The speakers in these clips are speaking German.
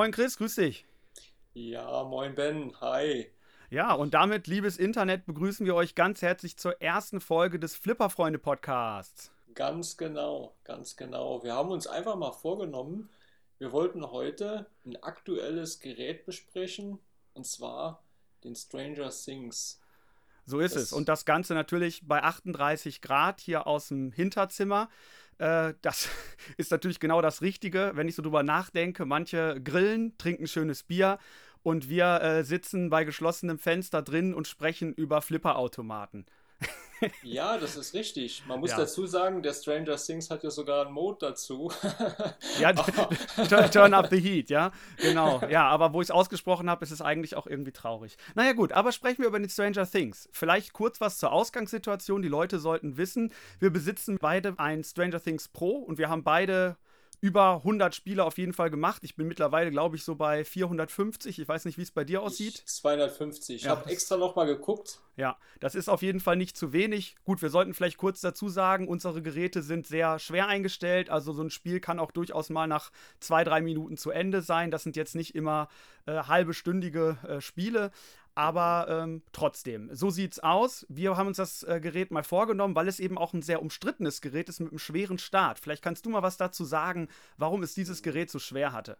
Moin Chris, grüß dich. Ja, moin Ben, hi. Ja, und damit, liebes Internet, begrüßen wir euch ganz herzlich zur ersten Folge des Flipperfreunde Podcasts. Ganz genau, ganz genau. Wir haben uns einfach mal vorgenommen, wir wollten heute ein aktuelles Gerät besprechen, und zwar den Stranger Things. So ist das es. Und das Ganze natürlich bei 38 Grad hier aus dem Hinterzimmer. Äh, das ist natürlich genau das Richtige, wenn ich so drüber nachdenke. Manche grillen, trinken schönes Bier und wir äh, sitzen bei geschlossenem Fenster drin und sprechen über Flipperautomaten. ja, das ist richtig. Man muss ja. dazu sagen, der Stranger Things hat ja sogar einen Mode dazu. ja, turn up the heat, ja, genau. Ja, aber wo ich es ausgesprochen habe, ist es eigentlich auch irgendwie traurig. Naja, gut, aber sprechen wir über den Stranger Things. Vielleicht kurz was zur Ausgangssituation. Die Leute sollten wissen, wir besitzen beide ein Stranger Things Pro und wir haben beide über 100 Spiele auf jeden Fall gemacht. Ich bin mittlerweile, glaube ich, so bei 450. Ich weiß nicht, wie es bei dir aussieht. Ich, 250. Ich ja. habe extra noch mal geguckt. Ja, das ist auf jeden Fall nicht zu wenig. Gut, wir sollten vielleicht kurz dazu sagen, unsere Geräte sind sehr schwer eingestellt. Also so ein Spiel kann auch durchaus mal nach zwei, drei Minuten zu Ende sein. Das sind jetzt nicht immer äh, halbestündige äh, Spiele. Aber ähm, trotzdem, so sieht's aus. Wir haben uns das äh, Gerät mal vorgenommen, weil es eben auch ein sehr umstrittenes Gerät ist mit einem schweren Start. Vielleicht kannst du mal was dazu sagen, warum es dieses Gerät so schwer hatte.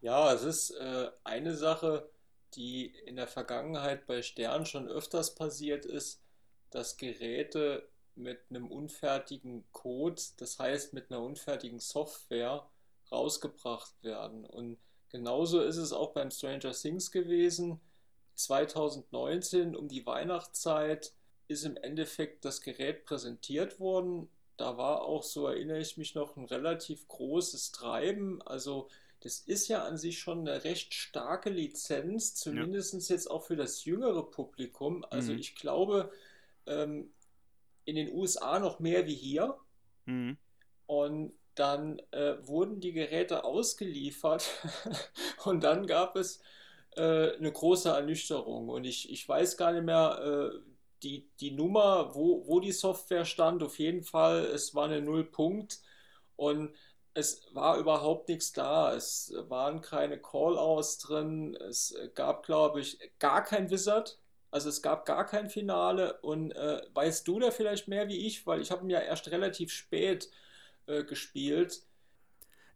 Ja, es ist äh, eine Sache, die in der Vergangenheit bei Stern schon öfters passiert ist, dass Geräte mit einem unfertigen Code, das heißt mit einer unfertigen Software, rausgebracht werden. Und genauso ist es auch beim Stranger Things gewesen 2019 um die Weihnachtszeit ist im Endeffekt das Gerät präsentiert worden. Da war auch, so erinnere ich mich noch, ein relativ großes Treiben. Also das ist ja an sich schon eine recht starke Lizenz, zumindest ja. jetzt auch für das jüngere Publikum. Also mhm. ich glaube, ähm, in den USA noch mehr wie hier. Mhm. Und dann äh, wurden die Geräte ausgeliefert und dann gab es äh, eine große Ernüchterung. Und ich, ich weiß gar nicht mehr äh, die, die Nummer, wo, wo die Software stand. Auf jeden Fall, es war eine Nullpunkt und es war überhaupt nichts da. Es waren keine Call-outs drin. Es gab, glaube ich, gar kein Wizard. Also es gab gar kein Finale. Und äh, weißt du da vielleicht mehr wie ich? Weil ich habe ihn ja erst relativ spät äh, gespielt.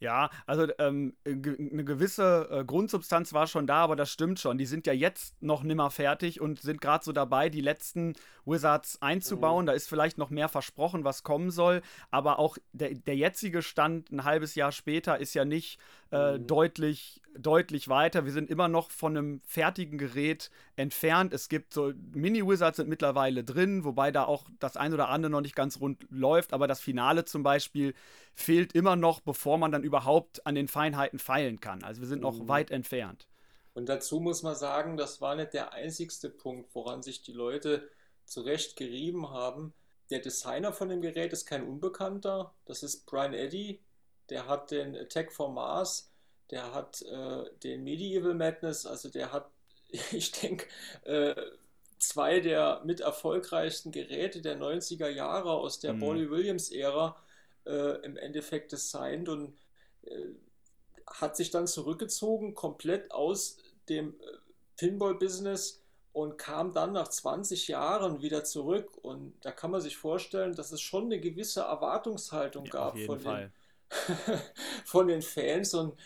Ja, also ähm, eine gewisse äh, Grundsubstanz war schon da, aber das stimmt schon. Die sind ja jetzt noch nimmer fertig und sind gerade so dabei, die letzten Wizards einzubauen. Mhm. Da ist vielleicht noch mehr versprochen, was kommen soll. Aber auch der, der jetzige Stand ein halbes Jahr später ist ja nicht äh, mhm. deutlich, deutlich weiter. Wir sind immer noch von einem fertigen Gerät entfernt. Es gibt so Mini-Wizards sind mittlerweile drin, wobei da auch das ein oder andere noch nicht ganz rund läuft. Aber das Finale zum Beispiel fehlt immer noch, bevor man dann überhaupt an den Feinheiten feilen kann. Also wir sind noch mhm. weit entfernt. Und dazu muss man sagen, das war nicht der einzigste Punkt, woran sich die Leute zurecht gerieben haben. Der Designer von dem Gerät ist kein Unbekannter. Das ist Brian Eddy, der hat den Attack for Mars, der hat äh, den Medieval Madness, also der hat, ich denke, äh, zwei der mit erfolgreichsten Geräte der 90er Jahre aus der mhm. Bolly Williams-Ära äh, im Endeffekt designt und äh, hat sich dann zurückgezogen, komplett aus dem äh, Pinball-Business und kam dann nach 20 Jahren wieder zurück. Und da kann man sich vorstellen, dass es schon eine gewisse Erwartungshaltung ja, gab von Fall. den von den Fans. Und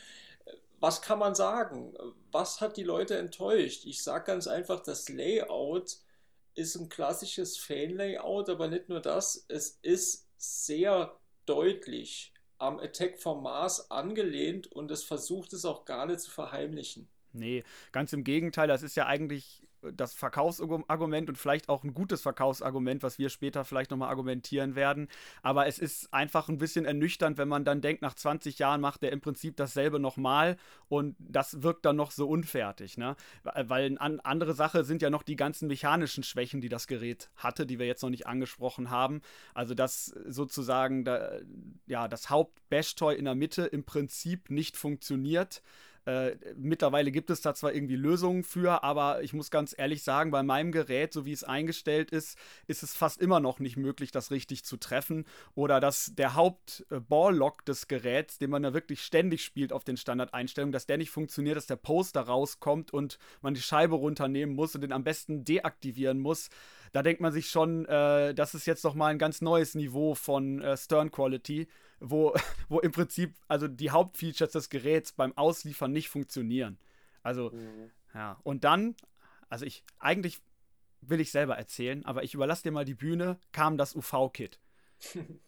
äh, was kann man sagen? Was hat die Leute enttäuscht? Ich sage ganz einfach, das Layout ist ein klassisches Fan-Layout, aber nicht nur das, es ist sehr deutlich am Attack vom Mars angelehnt und es versucht es auch gar nicht zu verheimlichen. Nee, ganz im Gegenteil, das ist ja eigentlich das Verkaufsargument und vielleicht auch ein gutes Verkaufsargument, was wir später vielleicht nochmal argumentieren werden. Aber es ist einfach ein bisschen ernüchternd, wenn man dann denkt, nach 20 Jahren macht er im Prinzip dasselbe nochmal und das wirkt dann noch so unfertig. Ne? Weil eine andere Sache sind ja noch die ganzen mechanischen Schwächen, die das Gerät hatte, die wir jetzt noch nicht angesprochen haben. Also, dass sozusagen da, ja, das Haupt-Bash-Toy in der Mitte im Prinzip nicht funktioniert Äh, mittlerweile gibt es da zwar irgendwie Lösungen für, aber ich muss ganz ehrlich sagen, bei meinem Gerät, so wie es eingestellt ist, ist es fast immer noch nicht möglich, das richtig zu treffen. Oder dass der Haupt-Ball-Lock des Geräts, den man da wirklich ständig spielt auf den Standardeinstellungen, dass der nicht funktioniert, dass der Poster rauskommt und man die Scheibe runternehmen muss und den am besten deaktivieren muss da denkt man sich schon, äh, das ist jetzt doch mal ein ganz neues Niveau von äh, Stern Quality, wo, wo im Prinzip also die Hauptfeatures des Geräts beim Ausliefern nicht funktionieren. Also, mhm. ja. Und dann, also ich, eigentlich will ich selber erzählen, aber ich überlasse dir mal die Bühne, kam das UV-Kit.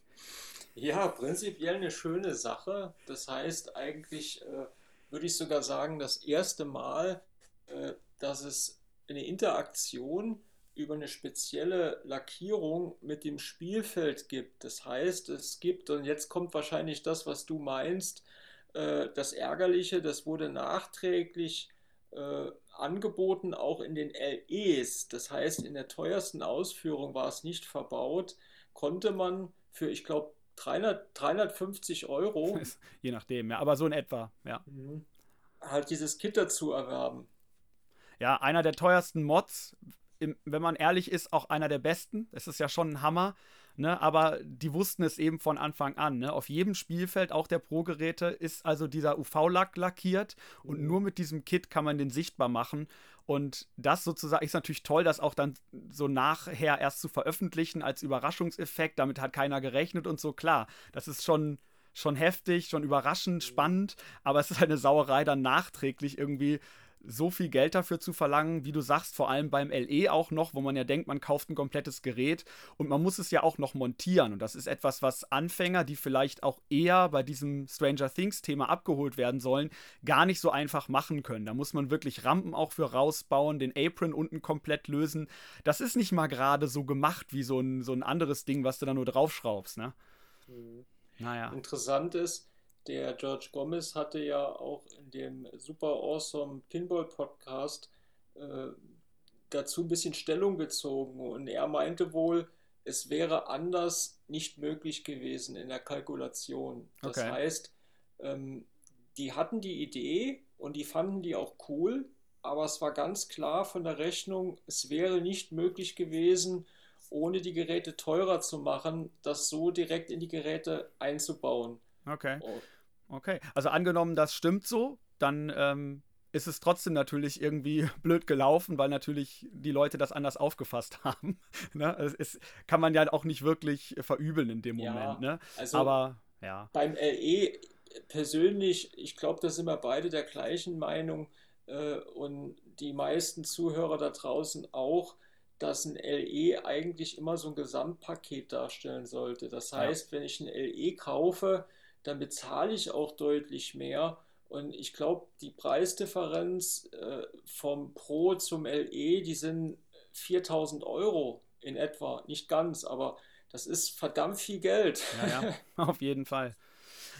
Ja, prinzipiell eine schöne Sache. Das heißt, eigentlich äh, würde ich sogar sagen, das erste Mal, äh, dass es eine Interaktion über eine spezielle Lackierung mit dem Spielfeld gibt. Das heißt, es gibt, und jetzt kommt wahrscheinlich das, was du meinst, äh, das Ärgerliche, das wurde nachträglich äh, angeboten, auch in den LEs. Das heißt, in der teuersten Ausführung war es nicht verbaut, konnte man für, ich glaube, 300, 350 Euro. Je nachdem, ja, aber so in etwa, ja. Mhm. Halt dieses Kit dazu erwerben. Ja, einer der teuersten Mods, im, wenn man ehrlich ist, auch einer der besten. Es ist ja schon ein Hammer. Ne, aber die wussten es eben von Anfang an. Ne? Auf jedem Spielfeld, auch der Pro-Geräte, ist also dieser UV-Lack lackiert und mhm. nur mit diesem Kit kann man den sichtbar machen. Und das sozusagen ist natürlich toll, das auch dann so nachher erst zu veröffentlichen als Überraschungseffekt. Damit hat keiner gerechnet und so. Klar, das ist schon, schon heftig, schon überraschend, mhm. spannend, aber es ist eine Sauerei, dann nachträglich irgendwie so viel Geld dafür zu verlangen, wie du sagst, vor allem beim LE auch noch, wo man ja denkt, man kauft ein komplettes Gerät und man muss es ja auch noch montieren. Und das ist etwas, was Anfänger, die vielleicht auch eher bei diesem Stranger Things-Thema abgeholt werden sollen, gar nicht so einfach machen können. Da muss man wirklich Rampen auch für rausbauen, den Apron unten komplett lösen. Das ist nicht mal gerade so gemacht wie so ein, so ein anderes Ding, was du da nur draufschraubst. Ne? Mhm. Naja. Interessant ist, der George Gomez hatte ja auch in dem Super Awesome Pinball Podcast äh, dazu ein bisschen Stellung bezogen und er meinte wohl, es wäre anders nicht möglich gewesen in der Kalkulation. Das okay. heißt, ähm, die hatten die Idee und die fanden die auch cool, aber es war ganz klar von der Rechnung, es wäre nicht möglich gewesen, ohne die Geräte teurer zu machen, das so direkt in die Geräte einzubauen. Okay. Oh. Okay, also angenommen, das stimmt so, dann ähm, ist es trotzdem natürlich irgendwie blöd gelaufen, weil natürlich die Leute das anders aufgefasst haben. ne? Es kann man ja auch nicht wirklich verübeln in dem Moment. Ja, ne? also Aber ja. Beim LE persönlich, ich glaube, da sind wir beide der gleichen Meinung äh, und die meisten Zuhörer da draußen auch, dass ein LE eigentlich immer so ein Gesamtpaket darstellen sollte. Das heißt, ja. wenn ich ein LE kaufe, dann bezahle ich auch deutlich mehr. Und ich glaube, die Preisdifferenz äh, vom Pro zum LE, die sind 4000 Euro in etwa. Nicht ganz, aber das ist verdammt viel Geld. Ja, ja, auf jeden Fall.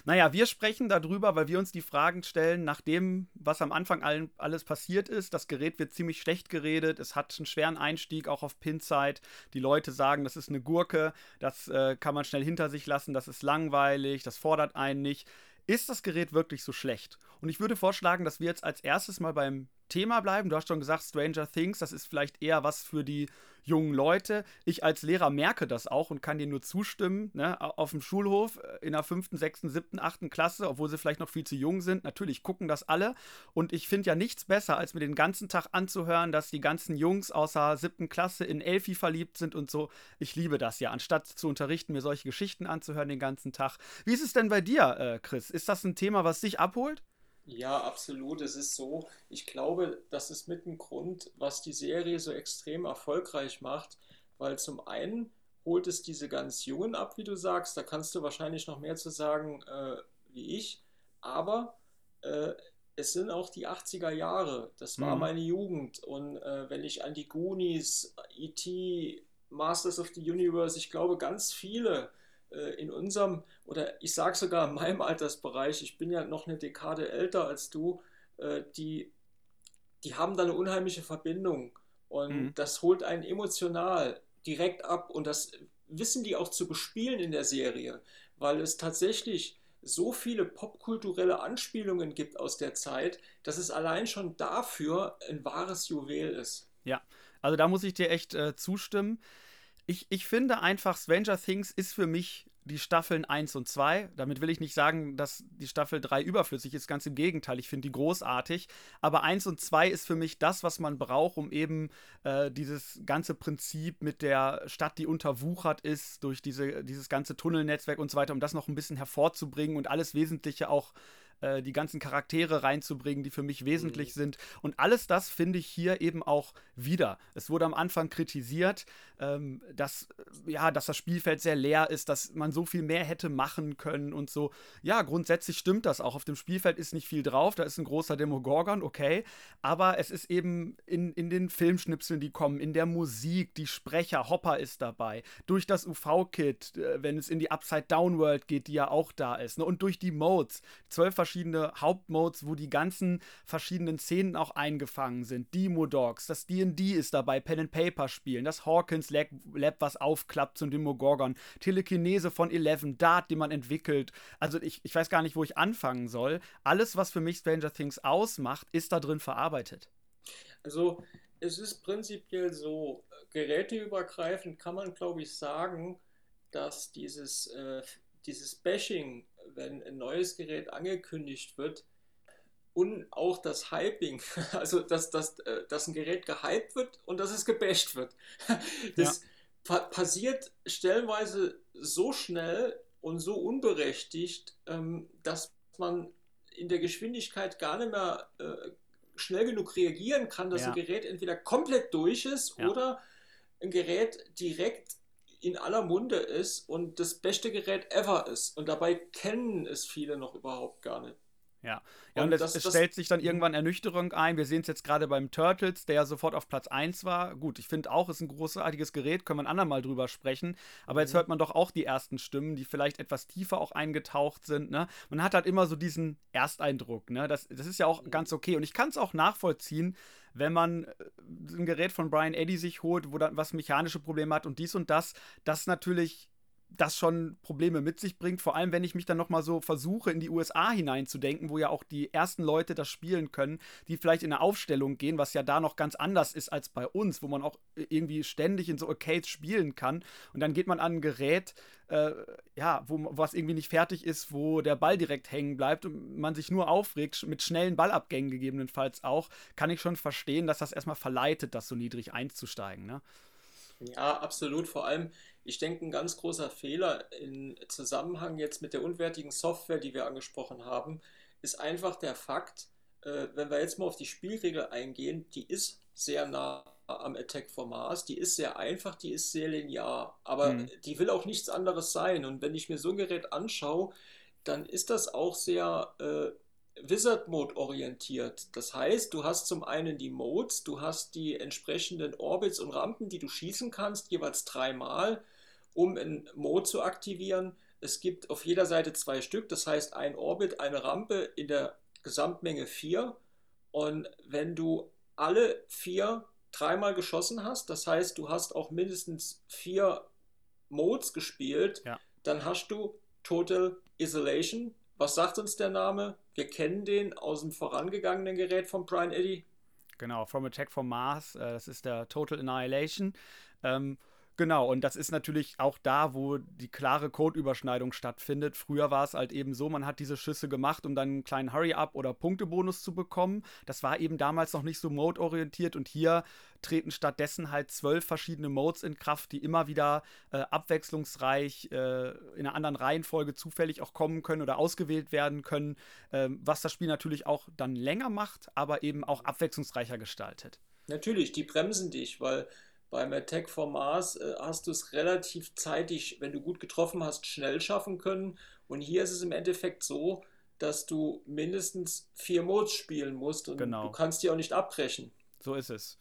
Naja, wir sprechen darüber, weil wir uns die Fragen stellen, nach dem, was am Anfang allen, alles passiert ist. Das Gerät wird ziemlich schlecht geredet. Es hat einen schweren Einstieg, auch auf Pinside. Die Leute sagen, das ist eine Gurke, das äh, kann man schnell hinter sich lassen, das ist langweilig, das fordert einen nicht. Ist das Gerät wirklich so schlecht? Und ich würde vorschlagen, dass wir jetzt als erstes mal beim Thema bleiben. Du hast schon gesagt, Stranger Things, das ist vielleicht eher was für die jungen Leute. Ich als Lehrer merke das auch und kann dir nur zustimmen. Ne? Auf dem Schulhof äh, in der fünften, sechsten, siebten, achten Klasse, obwohl sie vielleicht noch viel zu jung sind, natürlich gucken das alle. Und ich finde ja nichts besser, als mir den ganzen Tag anzuhören, dass die ganzen Jungs außer siebten Klasse in Elfi verliebt sind und so. Ich liebe das ja, anstatt zu unterrichten, mir solche Geschichten anzuhören den ganzen Tag. Wie ist es denn bei dir, äh, Chris? Ist das ein Thema, was dich abholt? Ja, absolut. Es ist so, ich glaube, das ist mit ein Grund, was die Serie so extrem erfolgreich macht, weil zum einen holt es diese ganz Jungen ab, wie du sagst, da kannst du wahrscheinlich noch mehr zu sagen äh, wie ich, aber äh, es sind auch die 80er Jahre, das war mhm. meine Jugend und äh, wenn ich an die Goonies, E.T., Masters of the Universe, ich glaube ganz viele in unserem, oder ich sage sogar in meinem Altersbereich, ich bin ja noch eine Dekade älter als du, äh, die, die haben da eine unheimliche Verbindung. Und mhm. das holt einen emotional direkt ab. Und das wissen die auch zu bespielen in der Serie, weil es tatsächlich so viele popkulturelle Anspielungen gibt aus der Zeit, dass es allein schon dafür ein wahres Juwel ist. Ja, also da muss ich dir echt äh, zustimmen. Ich, ich finde einfach, Stranger Things ist für mich die Staffeln 1 und 2. Damit will ich nicht sagen, dass die Staffel 3 überflüssig ist, ganz im Gegenteil. Ich finde die großartig. Aber 1 und 2 ist für mich das, was man braucht, um eben äh, dieses ganze Prinzip mit der Stadt, die unterwuchert ist, durch diese, dieses ganze Tunnelnetzwerk und so weiter, um das noch ein bisschen hervorzubringen und alles Wesentliche auch äh, die ganzen Charaktere reinzubringen, die für mich wesentlich mhm. sind. Und alles das finde ich hier eben auch wieder. Es wurde am Anfang kritisiert, ähm, dass, ja, dass das Spielfeld sehr leer ist, dass man so viel mehr hätte machen können und so. Ja, grundsätzlich stimmt das auch. Auf dem Spielfeld ist nicht viel drauf, da ist ein großer Demogorgon, okay. Aber es ist eben in, in den Filmschnipseln, die kommen, in der Musik, die Sprecher, Hopper ist dabei, durch das UV-Kit, äh, wenn es in die Upside-Down-World geht, die ja auch da ist, ne? und durch die Modes. Zwölf verschiedene Hauptmodes, wo die ganzen verschiedenen Szenen auch eingefangen sind. Demo Dogs, das D&D ist dabei, Pen and Paper spielen, das Hawkins Lab, Lab was aufklappt zum Demogorgon, Telekinese von Eleven, Dart, die man entwickelt. Also ich, ich weiß gar nicht, wo ich anfangen soll. Alles, was für mich Stranger Things ausmacht, ist da drin verarbeitet. Also es ist prinzipiell so, geräteübergreifend kann man, glaube ich, sagen, dass dieses, äh, dieses Bashing wenn ein neues Gerät angekündigt wird und auch das Hyping, also dass, dass, äh, dass ein Gerät gehypt wird und dass es gebasht wird. Das ja. pa passiert stellenweise so schnell und so unberechtigt, ähm, dass man in der Geschwindigkeit gar nicht mehr äh, schnell genug reagieren kann, dass ja. ein Gerät entweder komplett durch ist ja. oder ein Gerät direkt in aller Munde ist und das beste Gerät ever ist. Und dabei kennen es viele noch überhaupt gar nicht. Ja, ja und, und das, es das, stellt sich dann irgendwann Ernüchterung ein. Wir sehen es jetzt gerade beim Turtles, der ja sofort auf Platz 1 war. Gut, ich finde auch, es ist ein großartiges Gerät, können wir ein andermal drüber sprechen. Aber jetzt mhm. hört man doch auch die ersten Stimmen, die vielleicht etwas tiefer auch eingetaucht sind. Ne? Man hat halt immer so diesen Ersteindruck. Ne? Das, das ist ja auch mhm. ganz okay. Und ich kann es auch nachvollziehen, wenn man äh, ein Gerät von Brian Eddy sich holt, wo dann was mechanische Probleme hat und dies und das, das natürlich das schon Probleme mit sich bringt. Vor allem, wenn ich mich dann nochmal so versuche, in die USA hineinzudenken, wo ja auch die ersten Leute das spielen können, die vielleicht in eine Aufstellung gehen, was ja da noch ganz anders ist als bei uns, wo man auch irgendwie ständig in so Arcades spielen kann. Und dann geht man an ein Gerät, äh, ja, wo was irgendwie nicht fertig ist, wo der Ball direkt hängen bleibt und man sich nur aufregt, mit schnellen Ballabgängen gegebenenfalls auch, kann ich schon verstehen, dass das erstmal verleitet, das so niedrig einzusteigen. Ne? Ja, absolut. Vor allem, ich denke, ein ganz großer Fehler im Zusammenhang jetzt mit der unwertigen Software, die wir angesprochen haben, ist einfach der Fakt, äh, wenn wir jetzt mal auf die Spielregel eingehen, die ist sehr nah am Attack for Mars, die ist sehr einfach, die ist sehr linear, aber mhm. die will auch nichts anderes sein. Und wenn ich mir so ein Gerät anschaue, dann ist das auch sehr äh, Wizard-Mode orientiert. Das heißt, du hast zum einen die Modes, du hast die entsprechenden Orbits und Rampen, die du schießen kannst, jeweils dreimal, um einen Mode zu aktivieren. Es gibt auf jeder Seite zwei Stück, das heißt ein Orbit, eine Rampe in der Gesamtmenge vier. Und wenn du alle vier dreimal geschossen hast, das heißt, du hast auch mindestens vier Modes gespielt, ja. dann hast du Total Isolation. Was sagt uns der Name? Wir kennen den aus dem vorangegangenen Gerät von Brian Eddy. Genau, From Attack from Mars, äh, das ist der Total Annihilation. Ähm, Genau, und das ist natürlich auch da, wo die klare Codeüberschneidung stattfindet. Früher war es halt eben so, man hat diese Schüsse gemacht, um dann einen kleinen Hurry-Up oder Punktebonus zu bekommen. Das war eben damals noch nicht so mode-orientiert und hier treten stattdessen halt zwölf verschiedene Modes in Kraft, die immer wieder äh, abwechslungsreich äh, in einer anderen Reihenfolge zufällig auch kommen können oder ausgewählt werden können, äh, was das Spiel natürlich auch dann länger macht, aber eben auch abwechslungsreicher gestaltet. Natürlich, die bremsen dich, weil beim Attack for Mars äh, hast du es relativ zeitig, wenn du gut getroffen hast, schnell schaffen können. Und hier ist es im Endeffekt so, dass du mindestens vier Modes spielen musst und genau. du kannst die auch nicht abbrechen. So ist es.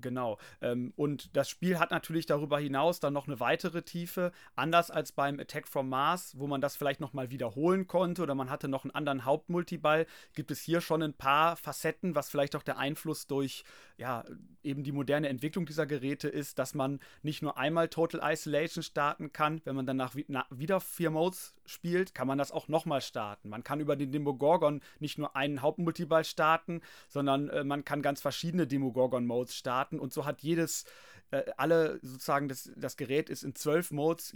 Genau. Ähm, und das Spiel hat natürlich darüber hinaus dann noch eine weitere Tiefe. Anders als beim Attack from Mars, wo man das vielleicht nochmal wiederholen konnte oder man hatte noch einen anderen Hauptmultiball, gibt es hier schon ein paar Facetten, was vielleicht auch der Einfluss durch ja, eben die moderne Entwicklung dieser Geräte ist, dass man nicht nur einmal Total Isolation starten kann, wenn man danach wieder vier Modes spielt, kann man das auch nochmal starten. Man kann über den Demogorgon nicht nur einen Hauptmultiball starten, sondern äh, man kann ganz verschiedene Demogorgon-Modes starten und so hat jedes äh, alle sozusagen, das, das Gerät ist in zwölf Modes,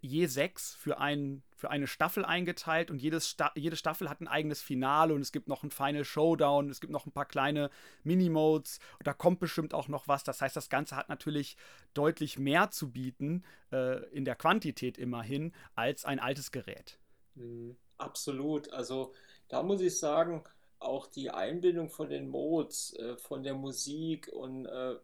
je sechs für, ein, für eine Staffel eingeteilt und jedes Sta jede Staffel hat ein eigenes Finale und es gibt noch ein Final Showdown, es gibt noch ein paar kleine Minimodes und da kommt bestimmt auch noch was. Das heißt, das Ganze hat natürlich deutlich mehr zu bieten, äh, in der Quantität immerhin, als ein altes Gerät. Mhm, absolut. Also da muss ich sagen, auch die Einbindung von den Modes, äh, von der Musik und äh,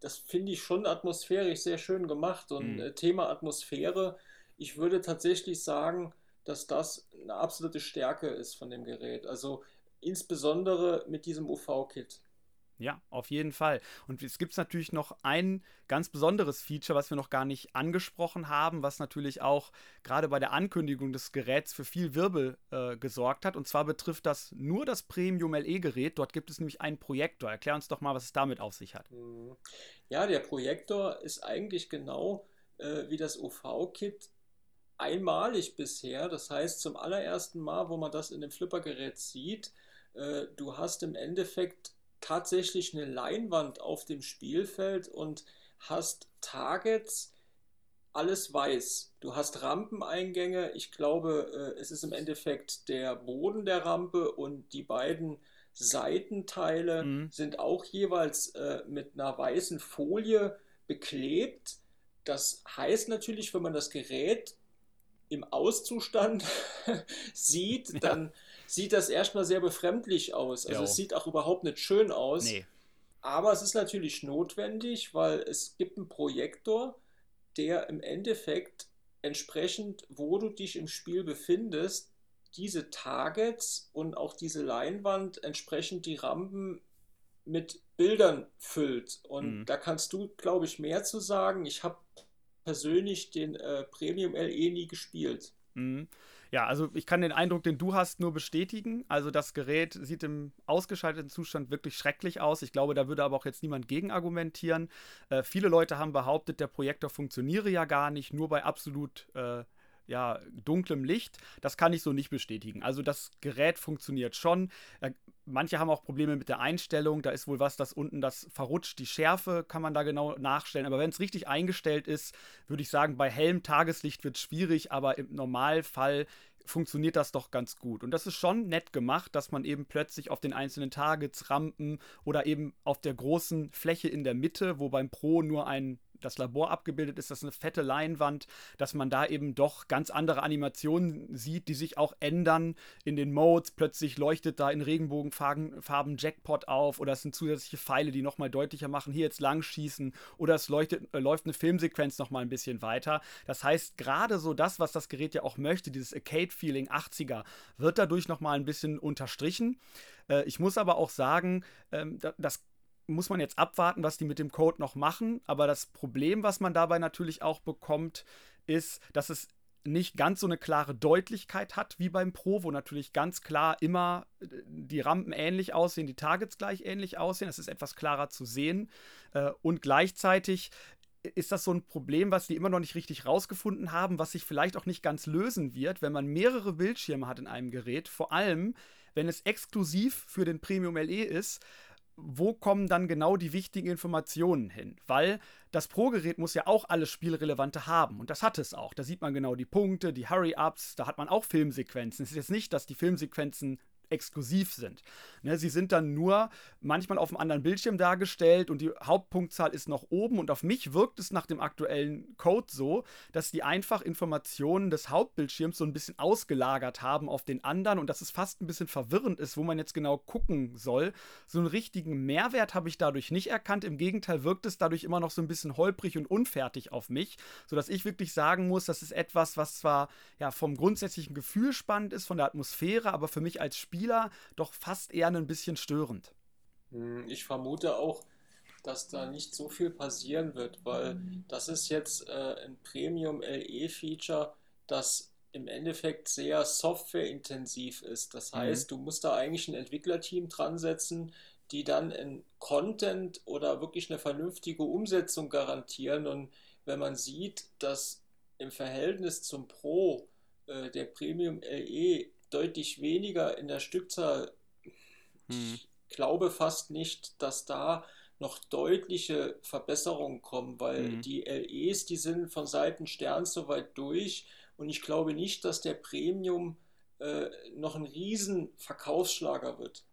das finde ich schon atmosphärisch sehr schön gemacht. Und mhm. äh, Thema Atmosphäre, ich würde tatsächlich sagen, dass das eine absolute Stärke ist von dem Gerät. Also insbesondere mit diesem UV-Kit. Ja, auf jeden Fall. Und es gibt natürlich noch ein ganz besonderes Feature, was wir noch gar nicht angesprochen haben, was natürlich auch gerade bei der Ankündigung des Geräts für viel Wirbel äh, gesorgt hat. Und zwar betrifft das nur das Premium LE-Gerät. Dort gibt es nämlich einen Projektor. Erklär uns doch mal, was es damit auf sich hat. Ja, der Projektor ist eigentlich genau äh, wie das UV-Kit einmalig bisher. Das heißt, zum allerersten Mal, wo man das in dem Flippergerät sieht, äh, du hast im Endeffekt tatsächlich eine Leinwand auf dem Spielfeld und hast Targets, alles weiß. Du hast Rampeneingänge. Ich glaube, äh, es ist im Endeffekt der Boden der Rampe und die beiden Seitenteile mhm. sind auch jeweils äh, mit einer weißen Folie beklebt. Das heißt natürlich, wenn man das Gerät im Auszustand sieht, ja. dann sieht das erstmal sehr befremdlich aus. Also jo. es sieht auch überhaupt nicht schön aus. Nee. Aber es ist natürlich notwendig, weil es gibt einen Projektor, der im Endeffekt entsprechend, wo du dich im Spiel befindest, diese Targets und auch diese Leinwand entsprechend die Rampen mit Bildern füllt. Und mhm. da kannst du, glaube ich, mehr zu sagen. Ich habe persönlich den äh, Premium LE nie gespielt. Mhm. Ja, also ich kann den Eindruck, den du hast, nur bestätigen. Also das Gerät sieht im ausgeschalteten Zustand wirklich schrecklich aus. Ich glaube, da würde aber auch jetzt niemand gegen argumentieren. Äh, viele Leute haben behauptet, der Projektor funktioniere ja gar nicht, nur bei absolut äh, ja, dunklem Licht. Das kann ich so nicht bestätigen. Also das Gerät funktioniert schon. Äh, manche haben auch Probleme mit der Einstellung. Da ist wohl was, das unten das verrutscht. Die Schärfe kann man da genau nachstellen. Aber wenn es richtig eingestellt ist, würde ich sagen, bei hellem Tageslicht wird es schwierig. Aber im Normalfall funktioniert das doch ganz gut. Und das ist schon nett gemacht, dass man eben plötzlich auf den einzelnen Targets, Rampen oder eben auf der großen Fläche in der Mitte, wo beim Pro nur ein das Labor abgebildet ist, das eine fette Leinwand, dass man da eben doch ganz andere Animationen sieht, die sich auch ändern in den Modes. Plötzlich leuchtet da in Regenbogenfarben Jackpot auf oder es sind zusätzliche Pfeile, die nochmal deutlicher machen, hier jetzt lang schießen oder es leuchtet, äh, läuft eine Filmsequenz nochmal ein bisschen weiter. Das heißt, gerade so das, was das Gerät ja auch möchte, dieses Arcade-Feeling 80er, wird dadurch nochmal ein bisschen unterstrichen. Äh, ich muss aber auch sagen, ähm, das muss man jetzt abwarten, was die mit dem Code noch machen. Aber das Problem, was man dabei natürlich auch bekommt, ist, dass es nicht ganz so eine klare Deutlichkeit hat wie beim Pro, wo natürlich ganz klar immer äh, die Rampen ähnlich aussehen, die Targets gleich ähnlich aussehen. Das ist etwas klarer zu sehen. Äh, und gleichzeitig ist das so ein Problem, was die immer noch nicht richtig rausgefunden haben, was sich vielleicht auch nicht ganz lösen wird, wenn man mehrere Bildschirme hat in einem Gerät. Vor allem, wenn es exklusiv für den Premium LE ist, wo kommen dann genau die wichtigen Informationen hin? Weil das Pro-Gerät muss ja auch alles Spielrelevante haben. Und das hat es auch. Da sieht man genau die Punkte, die Hurry-Ups, da hat man auch Filmsequenzen. Es ist jetzt nicht, dass die Filmsequenzen exklusiv sind. Ne, sie sind dann nur manchmal auf einem anderen Bildschirm dargestellt und die Hauptpunktzahl ist noch oben und auf mich wirkt es nach dem aktuellen Code so, dass die einfach Informationen des Hauptbildschirms so ein bisschen ausgelagert haben auf den anderen und dass es fast ein bisschen verwirrend ist, wo man jetzt genau gucken soll. So einen richtigen Mehrwert habe ich dadurch nicht erkannt. Im Gegenteil wirkt es dadurch immer noch so ein bisschen holprig und unfertig auf mich, sodass ich wirklich sagen muss, das ist etwas, was zwar ja vom grundsätzlichen Gefühl spannend ist, von der Atmosphäre, aber für mich als Spieler Spieler doch fast eher ein bisschen störend. Hm, ich vermute auch, dass da nicht so viel passieren wird, weil das ist jetzt äh, ein Premium LE-Feature, das im Endeffekt sehr softwareintensiv ist. Das mhm. heißt, mhm. du musst da eigentlich ein Entwicklerteam dran setzen, die dann in Content oder wirklich eine vernünftige Umsetzung garantieren. Und wenn man sieht, dass im Verhältnis zum Pro äh, der Premium LE deutlich weniger in der Stückzahl. Hm. Ich glaube fast nicht, dass da noch deutliche Verbesserungen kommen, weil mhm. die LEs, die sind von Seiten Sterns soweit durch und ich glaube nicht, dass der Premium äh, noch ein riesen Verkaufsschlager wird.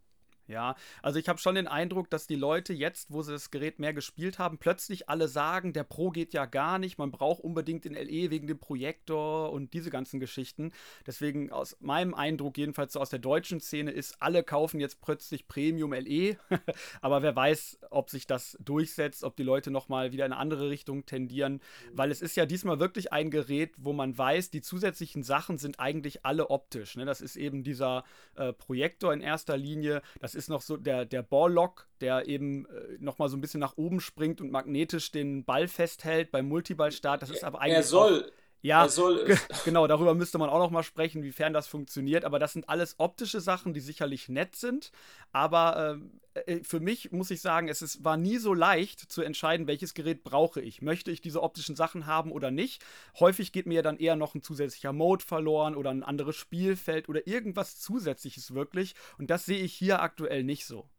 Ja, also ich habe schon den Eindruck, dass die Leute jetzt, wo sie das Gerät mehr gespielt haben, plötzlich alle sagen, der Pro geht ja gar nicht, man braucht unbedingt den LE wegen dem Projektor und diese ganzen Geschichten. Deswegen aus meinem Eindruck, jedenfalls so aus der deutschen Szene, ist, alle kaufen jetzt plötzlich Premium LE. Aber wer weiß, ob sich das durchsetzt, ob die Leute nochmal wieder in eine andere Richtung tendieren. Weil es ist ja diesmal wirklich ein Gerät, wo man weiß, die zusätzlichen Sachen sind eigentlich alle optisch. Ne? Das ist eben dieser äh, Projektor in erster Linie. Das noch so der, der Balllock, der eben äh, nochmal so ein bisschen nach oben springt und magnetisch den Ball festhält beim Multiballstart. Das ist aber eigentlich. Er soll. Auch, ja, genau, darüber müsste man auch noch mal sprechen, wiefern das funktioniert. Aber das sind alles optische Sachen, die sicherlich nett sind. Aber äh, äh, für mich muss ich sagen, es ist, war nie so leicht zu entscheiden, welches Gerät brauche ich. Möchte ich diese optischen Sachen haben oder nicht? Häufig geht mir dann eher noch ein zusätzlicher Mode verloren oder ein anderes Spielfeld oder irgendwas Zusätzliches wirklich. Und das sehe ich hier aktuell nicht so.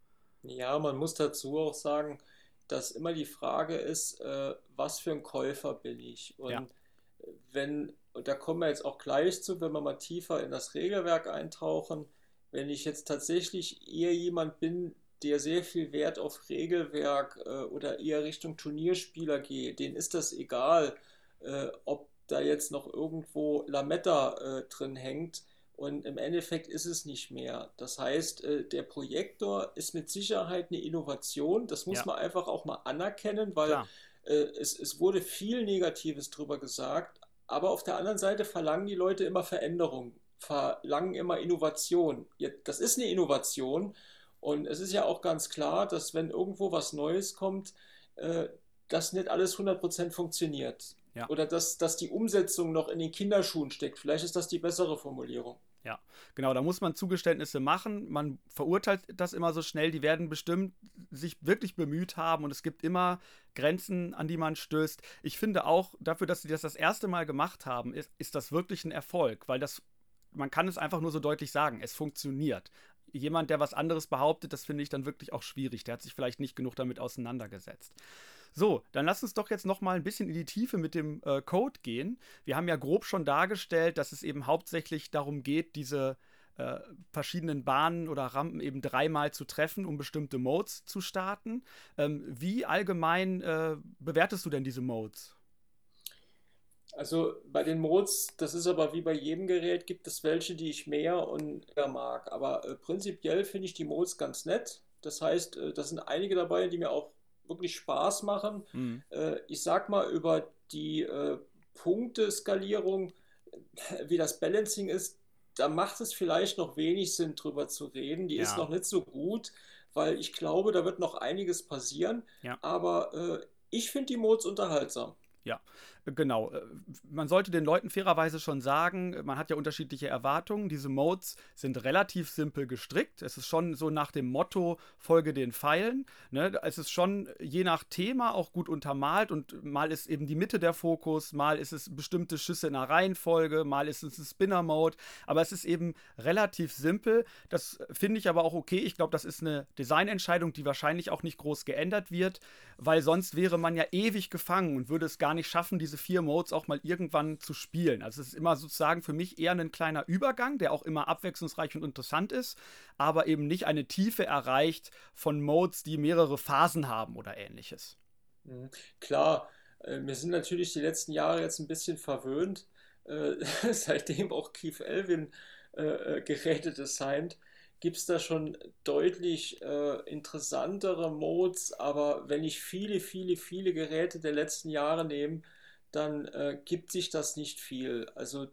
Ja, man muss dazu auch sagen, dass immer die Frage ist, äh, was für ein Käufer bin ich? Und ja wenn, und da kommen wir jetzt auch gleich zu, wenn wir mal tiefer in das Regelwerk eintauchen, wenn ich jetzt tatsächlich eher jemand bin, der sehr viel Wert auf Regelwerk äh, oder eher Richtung Turnierspieler geht, denen ist das egal, äh, ob da jetzt noch irgendwo Lametta äh, drin hängt. Und im Endeffekt ist es nicht mehr. Das heißt, äh, der Projektor ist mit Sicherheit eine Innovation. Das muss ja. man einfach auch mal anerkennen, weil Klar es, es wurde viel Negatives drüber gesagt, aber auf der anderen Seite verlangen die Leute immer Veränderung, verlangen immer Innovation. Das ist eine Innovation und es ist ja auch ganz klar, dass wenn irgendwo was Neues kommt, äh, dass nicht alles 100% funktioniert. Ja. Oder dass, dass die Umsetzung noch in den Kinderschuhen steckt. Vielleicht ist das die bessere Formulierung. Ja, genau, da muss man Zugeständnisse machen. Man verurteilt das immer so schnell. Die werden bestimmt sich wirklich bemüht haben und es gibt immer Grenzen, an die man stößt. Ich finde auch, dafür, dass sie das das erste Mal gemacht haben, ist, ist das wirklich ein Erfolg, weil das, man kann es einfach nur so deutlich sagen, es funktioniert. Jemand, der was anderes behauptet, das finde ich dann wirklich auch schwierig. Der hat sich vielleicht nicht genug damit auseinandergesetzt. So, dann lass uns doch jetzt noch mal ein bisschen in die Tiefe mit dem äh, Code gehen. Wir haben ja grob schon dargestellt, dass es eben hauptsächlich darum geht, diese äh, verschiedenen Bahnen oder Rampen eben dreimal zu treffen, um bestimmte Modes zu starten. Ähm, wie allgemein äh, bewertest du denn diese Modes? Also bei den Modes, das ist aber wie bei jedem Gerät, gibt es welche, die ich mehr und mehr mag. Aber äh, prinzipiell finde ich die Modes ganz nett. Das heißt, äh, da sind einige dabei, die mir auch wirklich Spaß machen. Mhm. Äh, ich sag mal, über die äh, Punkteskalierung, wie das Balancing ist, da macht es vielleicht noch wenig Sinn, drüber zu reden. Die ja. ist noch nicht so gut, weil ich glaube, da wird noch einiges passieren. Ja. Aber äh, ich finde die Modes unterhaltsam. Ja, Genau. Äh, man sollte den Leuten fairerweise schon sagen, man hat ja unterschiedliche Erwartungen. Diese Modes sind relativ simpel gestrickt. Es ist schon so nach dem Motto, folge den Pfeilen. Ne? Es ist schon je nach Thema auch gut untermalt und mal ist eben die Mitte der Fokus, mal ist es bestimmte Schüsse in einer Reihenfolge, mal ist es ein Spinner-Mode. Aber es ist eben relativ simpel. Das finde ich aber auch okay. Ich glaube, das ist eine Designentscheidung, die wahrscheinlich auch nicht groß geändert wird, weil sonst wäre man ja ewig gefangen und würde es gar nicht schaffen, diese vier Modes auch mal irgendwann zu spielen. Also es ist immer sozusagen für mich eher ein kleiner Übergang, der auch immer abwechslungsreich und interessant ist, aber eben nicht eine Tiefe erreicht von Modes, die mehrere Phasen haben oder ähnliches. Mhm. Klar, äh, wir sind natürlich die letzten Jahre jetzt ein bisschen verwöhnt, äh, seitdem auch Keith Elvin äh, Geräte designt gibt es da schon deutlich äh, interessantere Modes, aber wenn ich viele, viele, viele Geräte der letzten Jahre nehme, dann äh, gibt sich das nicht viel. Also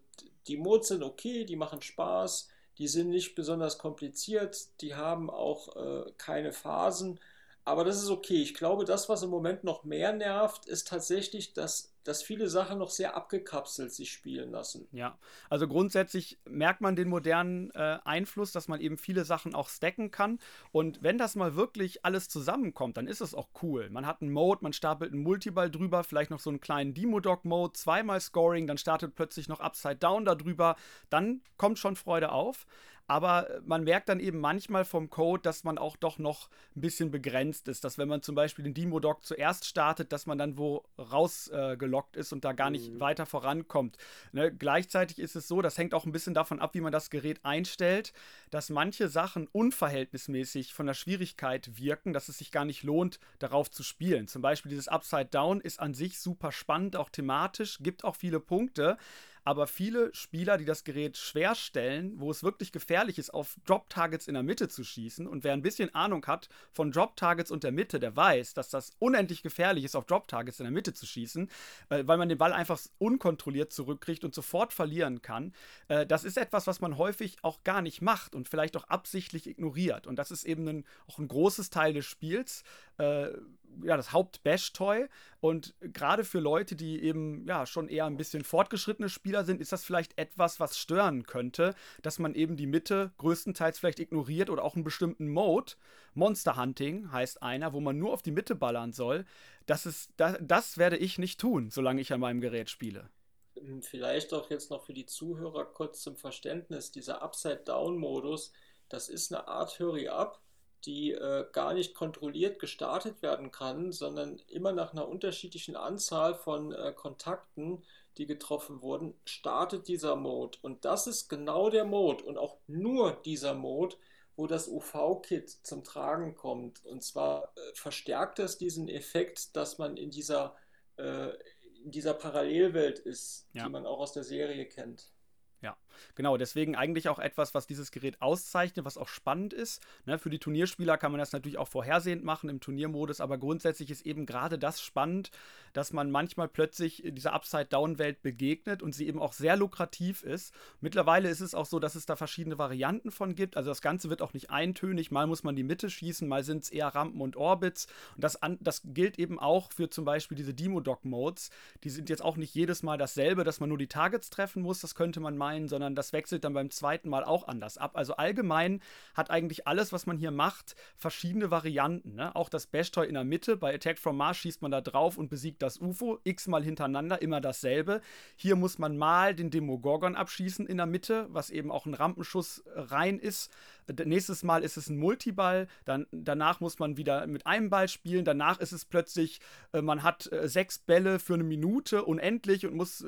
die Modes sind okay, die machen Spaß, die sind nicht besonders kompliziert, die haben auch äh, keine Phasen, aber das ist okay. Ich glaube, das, was im Moment noch mehr nervt, ist tatsächlich, dass dass viele Sachen noch sehr abgekapselt sich spielen lassen. Ja, also grundsätzlich merkt man den modernen äh, Einfluss, dass man eben viele Sachen auch stacken kann. Und wenn das mal wirklich alles zusammenkommt, dann ist es auch cool. Man hat einen Mode, man stapelt einen Multiball drüber, vielleicht noch so einen kleinen Demo-Dog-Mode, zweimal Scoring, dann startet plötzlich noch Upside Down darüber. Dann kommt schon Freude auf. Aber äh, man merkt dann eben manchmal vom Code, dass man auch doch noch ein bisschen begrenzt ist. Dass wenn man zum Beispiel den Demo-Doc zuerst startet, dass man dann wo rausgelockt äh, ist und da gar nicht mhm. weiter vorankommt. Ne? Gleichzeitig ist es so, das hängt auch ein bisschen davon ab, wie man das Gerät einstellt, dass manche Sachen unverhältnismäßig von der Schwierigkeit wirken, dass es sich gar nicht lohnt, darauf zu spielen. Zum Beispiel dieses Upside Down ist an sich super spannend, auch thematisch, gibt auch viele Punkte aber viele Spieler, die das Gerät schwer stellen, wo es wirklich gefährlich ist, auf Drop-Targets in der Mitte zu schießen, und wer ein bisschen Ahnung hat von Drop-Targets und der Mitte, der weiß, dass das unendlich gefährlich ist, auf Drop-Targets in der Mitte zu schießen, äh, weil man den Ball einfach unkontrolliert zurückkriegt und sofort verlieren kann. Äh, das ist etwas, was man häufig auch gar nicht macht und vielleicht auch absichtlich ignoriert. Und das ist eben ein, auch ein großes Teil des Spiels. Ja, das Haupt-Bash-Toy. Und gerade für Leute, die eben ja schon eher ein bisschen fortgeschrittene Spieler sind, ist das vielleicht etwas, was stören könnte, dass man eben die Mitte größtenteils vielleicht ignoriert oder auch einen bestimmten Mode. Monster Hunting heißt einer, wo man nur auf die Mitte ballern soll. Das, ist, das, das werde ich nicht tun, solange ich an meinem Gerät spiele. Hm, vielleicht auch jetzt noch für die Zuhörer kurz zum Verständnis: dieser Upside-Down-Modus, das ist eine Art Hurry-Up die äh, gar nicht kontrolliert gestartet werden kann, sondern immer nach einer unterschiedlichen Anzahl von äh, Kontakten, die getroffen wurden, startet dieser Mode. Und das ist genau der Mode und auch nur dieser Mode, wo das UV-Kit zum Tragen kommt. Und zwar äh, verstärkt es diesen Effekt, dass man in dieser, äh, in dieser Parallelwelt ist, ja. die man auch aus der Serie kennt. Ja, genau. Deswegen eigentlich auch etwas, was dieses Gerät auszeichnet, was auch spannend ist. Ne, für die Turnierspieler kann man das natürlich auch vorhersehend machen im Turniermodus, aber grundsätzlich ist eben gerade das spannend, dass man manchmal plötzlich dieser Upside-Down-Welt begegnet und sie eben auch sehr lukrativ ist. Mittlerweile ist es auch so, dass es da verschiedene Varianten von gibt. Also das Ganze wird auch nicht eintönig. Mal muss man die Mitte schießen, mal sind es eher Rampen und Orbits. Und das, an, das gilt eben auch für zum Beispiel diese Demo-Doc-Modes. Die sind jetzt auch nicht jedes Mal dasselbe, dass man nur die Targets treffen muss. Das könnte man meinen, sondern das wechselt dann beim zweiten Mal auch anders ab. Also allgemein hat eigentlich alles, was man hier macht, verschiedene Varianten. Ne? Auch das Bash-Toy in der Mitte. Bei Attack from Mars schießt man da drauf und besiegt das UFO x-mal hintereinander, immer dasselbe. Hier muss man mal den Demogorgon abschießen in der Mitte, was eben auch ein Rampenschuss rein ist. Nächstes Mal ist es ein Multiball, dann, danach muss man wieder mit einem Ball spielen, danach ist es plötzlich, äh, man hat äh, sechs Bälle für eine Minute unendlich und muss äh,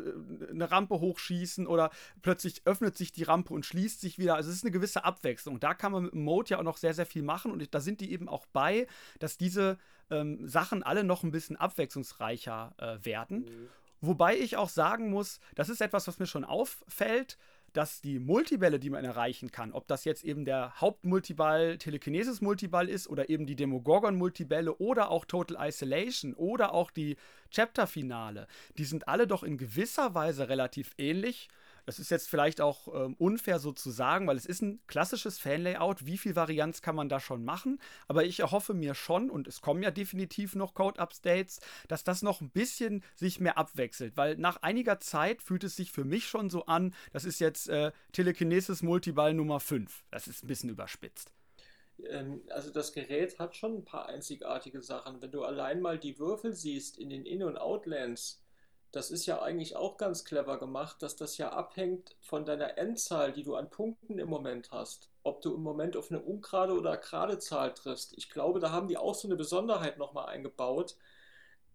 eine Rampe hochschießen oder plötzlich öffnet sich die Rampe und schließt sich wieder. Also es ist eine gewisse Abwechslung. Da kann man mit dem Mode ja auch noch sehr, sehr viel machen und da sind die eben auch bei, dass diese ähm, Sachen alle noch ein bisschen abwechslungsreicher äh, werden. Mhm. Wobei ich auch sagen muss, das ist etwas, was mir schon auffällt dass die Multibälle, die man erreichen kann, ob das jetzt eben der Hauptmultiball, Telekinesis-Multiball ist oder eben die Demogorgon-Multibälle oder auch Total Isolation oder auch die Chapter-Finale, die sind alle doch in gewisser Weise relativ ähnlich das ist jetzt vielleicht auch ähm, unfair so zu sagen, weil es ist ein klassisches Fanlayout. Wie viel Varianz kann man da schon machen? Aber ich erhoffe mir schon, und es kommen ja definitiv noch Code-Updates, dass das noch ein bisschen sich mehr abwechselt. Weil nach einiger Zeit fühlt es sich für mich schon so an, das ist jetzt äh, Telekinesis Multiball Nummer 5. Das ist ein bisschen überspitzt ähm, also das Gerät hat schon ein paar einzigartige Sachen. Wenn du allein mal die Würfel siehst in den In- und Outlands, das ist ja eigentlich auch ganz clever gemacht, dass das ja abhängt von deiner Endzahl, die du an Punkten im Moment hast. Ob du im Moment auf eine ungerade oder gerade Zahl triffst. Ich glaube, da haben die auch so eine Besonderheit nochmal eingebaut.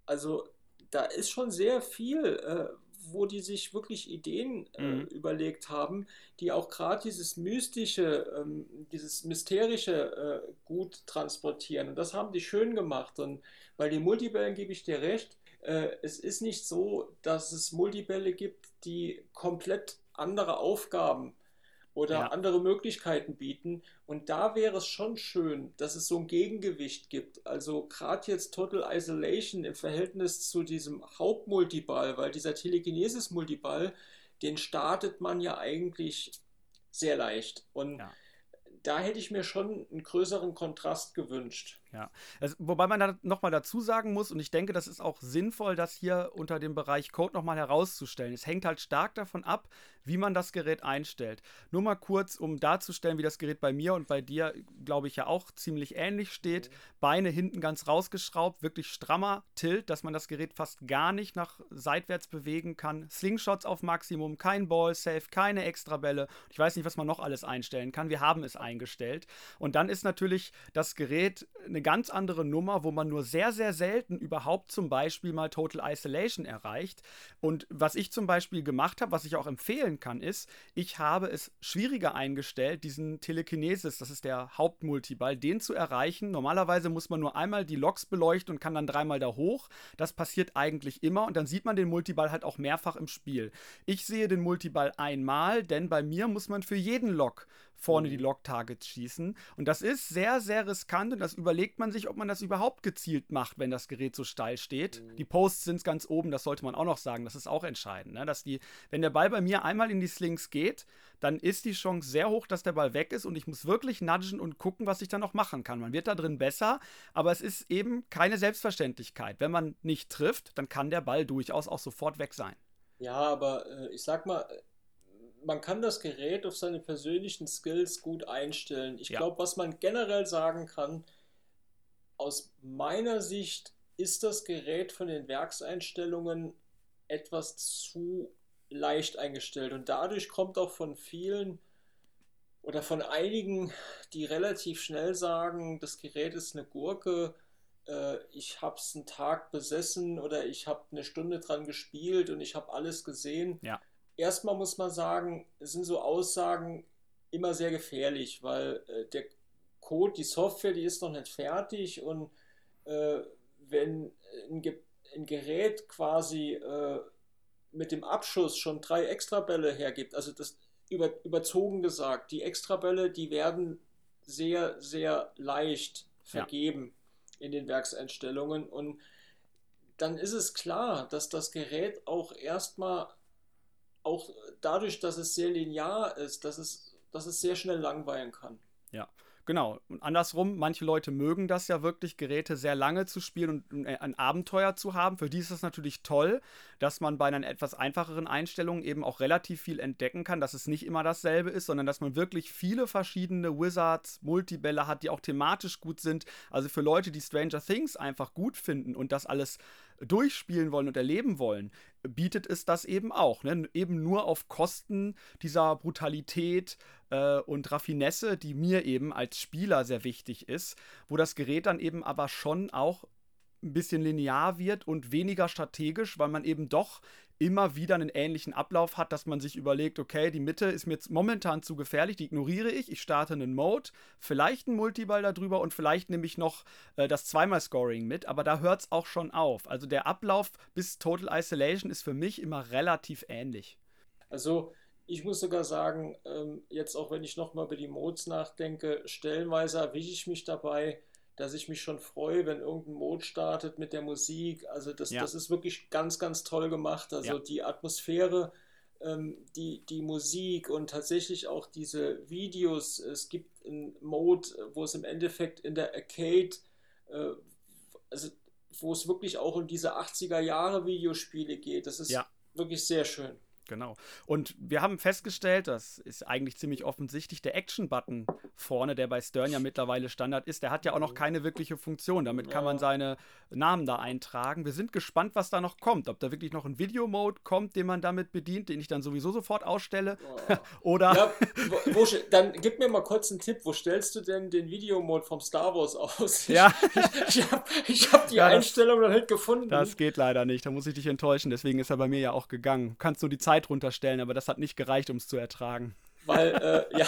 Also da ist schon sehr viel, äh, wo die sich wirklich Ideen äh, mhm. überlegt haben, die auch gerade dieses Mystische, ähm, dieses Mysterische äh, gut transportieren. Und das haben die schön gemacht. Und bei den Multibällen gebe ich dir recht, es ist nicht so, dass es Multibälle gibt, die komplett andere Aufgaben oder ja. andere Möglichkeiten bieten. Und da wäre es schon schön, dass es so ein Gegengewicht gibt. Also gerade jetzt Total Isolation im Verhältnis zu diesem Hauptmultiball, weil dieser Telekinesis-Multiball, den startet man ja eigentlich sehr leicht. Und ja. da hätte ich mir schon einen größeren Kontrast gewünscht. Ja, also, wobei man da nochmal dazu sagen muss, und ich denke, das ist auch sinnvoll, das hier unter dem Bereich Code nochmal herauszustellen. Es hängt halt stark davon ab, wie man das Gerät einstellt. Nur mal kurz, um darzustellen, wie das Gerät bei mir und bei dir, glaube ich, ja auch ziemlich ähnlich steht. Beine hinten ganz rausgeschraubt, wirklich strammer Tilt, dass man das Gerät fast gar nicht nach seitwärts bewegen kann. Slingshots auf Maximum, kein Ball Safe, keine Extrabälle. Ich weiß nicht, was man noch alles einstellen kann. Wir haben es eingestellt. Und dann ist natürlich das Gerät eine ganz andere Nummer, wo man nur sehr, sehr selten überhaupt zum Beispiel mal Total Isolation erreicht. Und was ich zum Beispiel gemacht habe, was ich auch empfehlen kann, ist, ich habe es schwieriger eingestellt, diesen Telekinesis, das ist der Hauptmultiball, den zu erreichen. Normalerweise muss man nur einmal die Loks beleuchten und kann dann dreimal da hoch. Das passiert eigentlich immer und dann sieht man den Multiball halt auch mehrfach im Spiel. Ich sehe den Multiball einmal, denn bei mir muss man für jeden Lok vorne die mhm. Lock-Targets schießen. Und das ist sehr, sehr riskant und das überlegt man sich, ob man das überhaupt gezielt macht, wenn das Gerät so steil steht. Mhm. Die Posts sind ganz oben, das sollte man auch noch sagen, das ist auch entscheidend. Ne? Dass die, wenn der Ball bei mir einmal in die Slings geht, dann ist die Chance sehr hoch, dass der Ball weg ist und ich muss wirklich nudgen und gucken, was ich dann noch machen kann. Man wird da drin besser, aber es ist eben keine Selbstverständlichkeit. Wenn man nicht trifft, dann kann der Ball durchaus auch sofort weg sein. Ja, aber äh, ich sag mal, man kann das Gerät auf seine persönlichen Skills gut einstellen. Ich ja. glaube, was man generell sagen kann, aus meiner Sicht ist das Gerät von den Werkseinstellungen etwas zu leicht eingestellt und dadurch kommt auch von vielen oder von einigen, die relativ schnell sagen, das Gerät ist eine Gurke, äh, ich habe es einen Tag besessen oder ich habe eine Stunde dran gespielt und ich habe alles gesehen. Ja erstmal muss man sagen, sind so Aussagen immer sehr gefährlich, weil äh, der Code, die Software, die ist noch nicht fertig und äh, wenn ein, Ge ein, Gerät quasi äh, mit dem Abschuss schon drei Extrabälle hergibt, also das über, überzogen gesagt, die Extrabälle, die werden sehr, sehr leicht vergeben ja. in den Werkseinstellungen und dann ist es klar, dass das Gerät auch erstmal auch dadurch, dass es sehr linear ist, dass es, dass es sehr schnell langweilen kann. Ja. Genau. Und andersrum, manche Leute mögen das ja wirklich, Geräte sehr lange zu spielen und ein Abenteuer zu haben. Für die ist es natürlich toll, dass man bei einer etwas einfacheren Einstellung eben auch relativ viel entdecken kann, dass es nicht immer dasselbe ist, sondern dass man wirklich viele verschiedene Wizards, Multibälle hat, die auch thematisch gut sind. Also für Leute, die Stranger Things einfach gut finden und das alles durchspielen wollen und erleben wollen, bietet es das eben auch. Ne? Eben nur auf Kosten dieser Brutalität äh, und Raffinesse, die mir eben als Spieler sehr wichtig ist, wo das Gerät dann eben aber schon auch ein bisschen linear wird und weniger strategisch, weil man eben doch immer wieder einen ähnlichen Ablauf hat, dass man sich überlegt, okay, die Mitte ist mir jetzt momentan zu gefährlich, die ignoriere ich, ich starte einen Mode, vielleicht einen Multiball darüber und vielleicht nehme ich noch äh, das Zweimal-Scoring mit, aber da hört es auch schon auf. Also der Ablauf bis Total Isolation ist für mich immer relativ ähnlich. Also ich muss sogar sagen, ähm, jetzt auch wenn ich nochmal über die Modes nachdenke, stellenweise erwische ich mich dabei, dass ich mich schon freue, wenn irgendein Mode startet mit der Musik. Also das, ja. das ist wirklich ganz, ganz toll gemacht. Also ja. die Atmosphäre, ähm, die, die Musik und tatsächlich auch diese Videos. Es gibt einen Mode, wo es im Endeffekt in der Arcade, äh, also wo es wirklich auch um diese 80er Jahre Videospiele geht. Das ist ja. wirklich sehr schön. Genau. Und wir haben festgestellt, das ist eigentlich ziemlich offensichtlich, der Action-Button vorne, der bei Stern ja mittlerweile Standard ist, der hat ja auch noch mhm. keine wirkliche Funktion. Damit kann man seine Namen da eintragen. Wir sind gespannt, was da noch kommt. Ob da wirklich noch ein Video-Mode kommt, den man damit bedient, den ich dann sowieso sofort ausstelle. Oh. Oder. Ja, wo, wo, dann gib mir mal kurz einen Tipp. Wo stellst du denn den Video-Mode vom Star Wars aus? Ja. Ich, ich habe hab die ja, Einstellung noch nicht gefunden. Das geht leider nicht. Da muss ich dich enttäuschen. Deswegen ist er bei mir ja auch gegangen. Du kannst nur die Zeit runterstellen, aber das hat nicht gereicht, um es zu ertragen. Weil, äh, ja,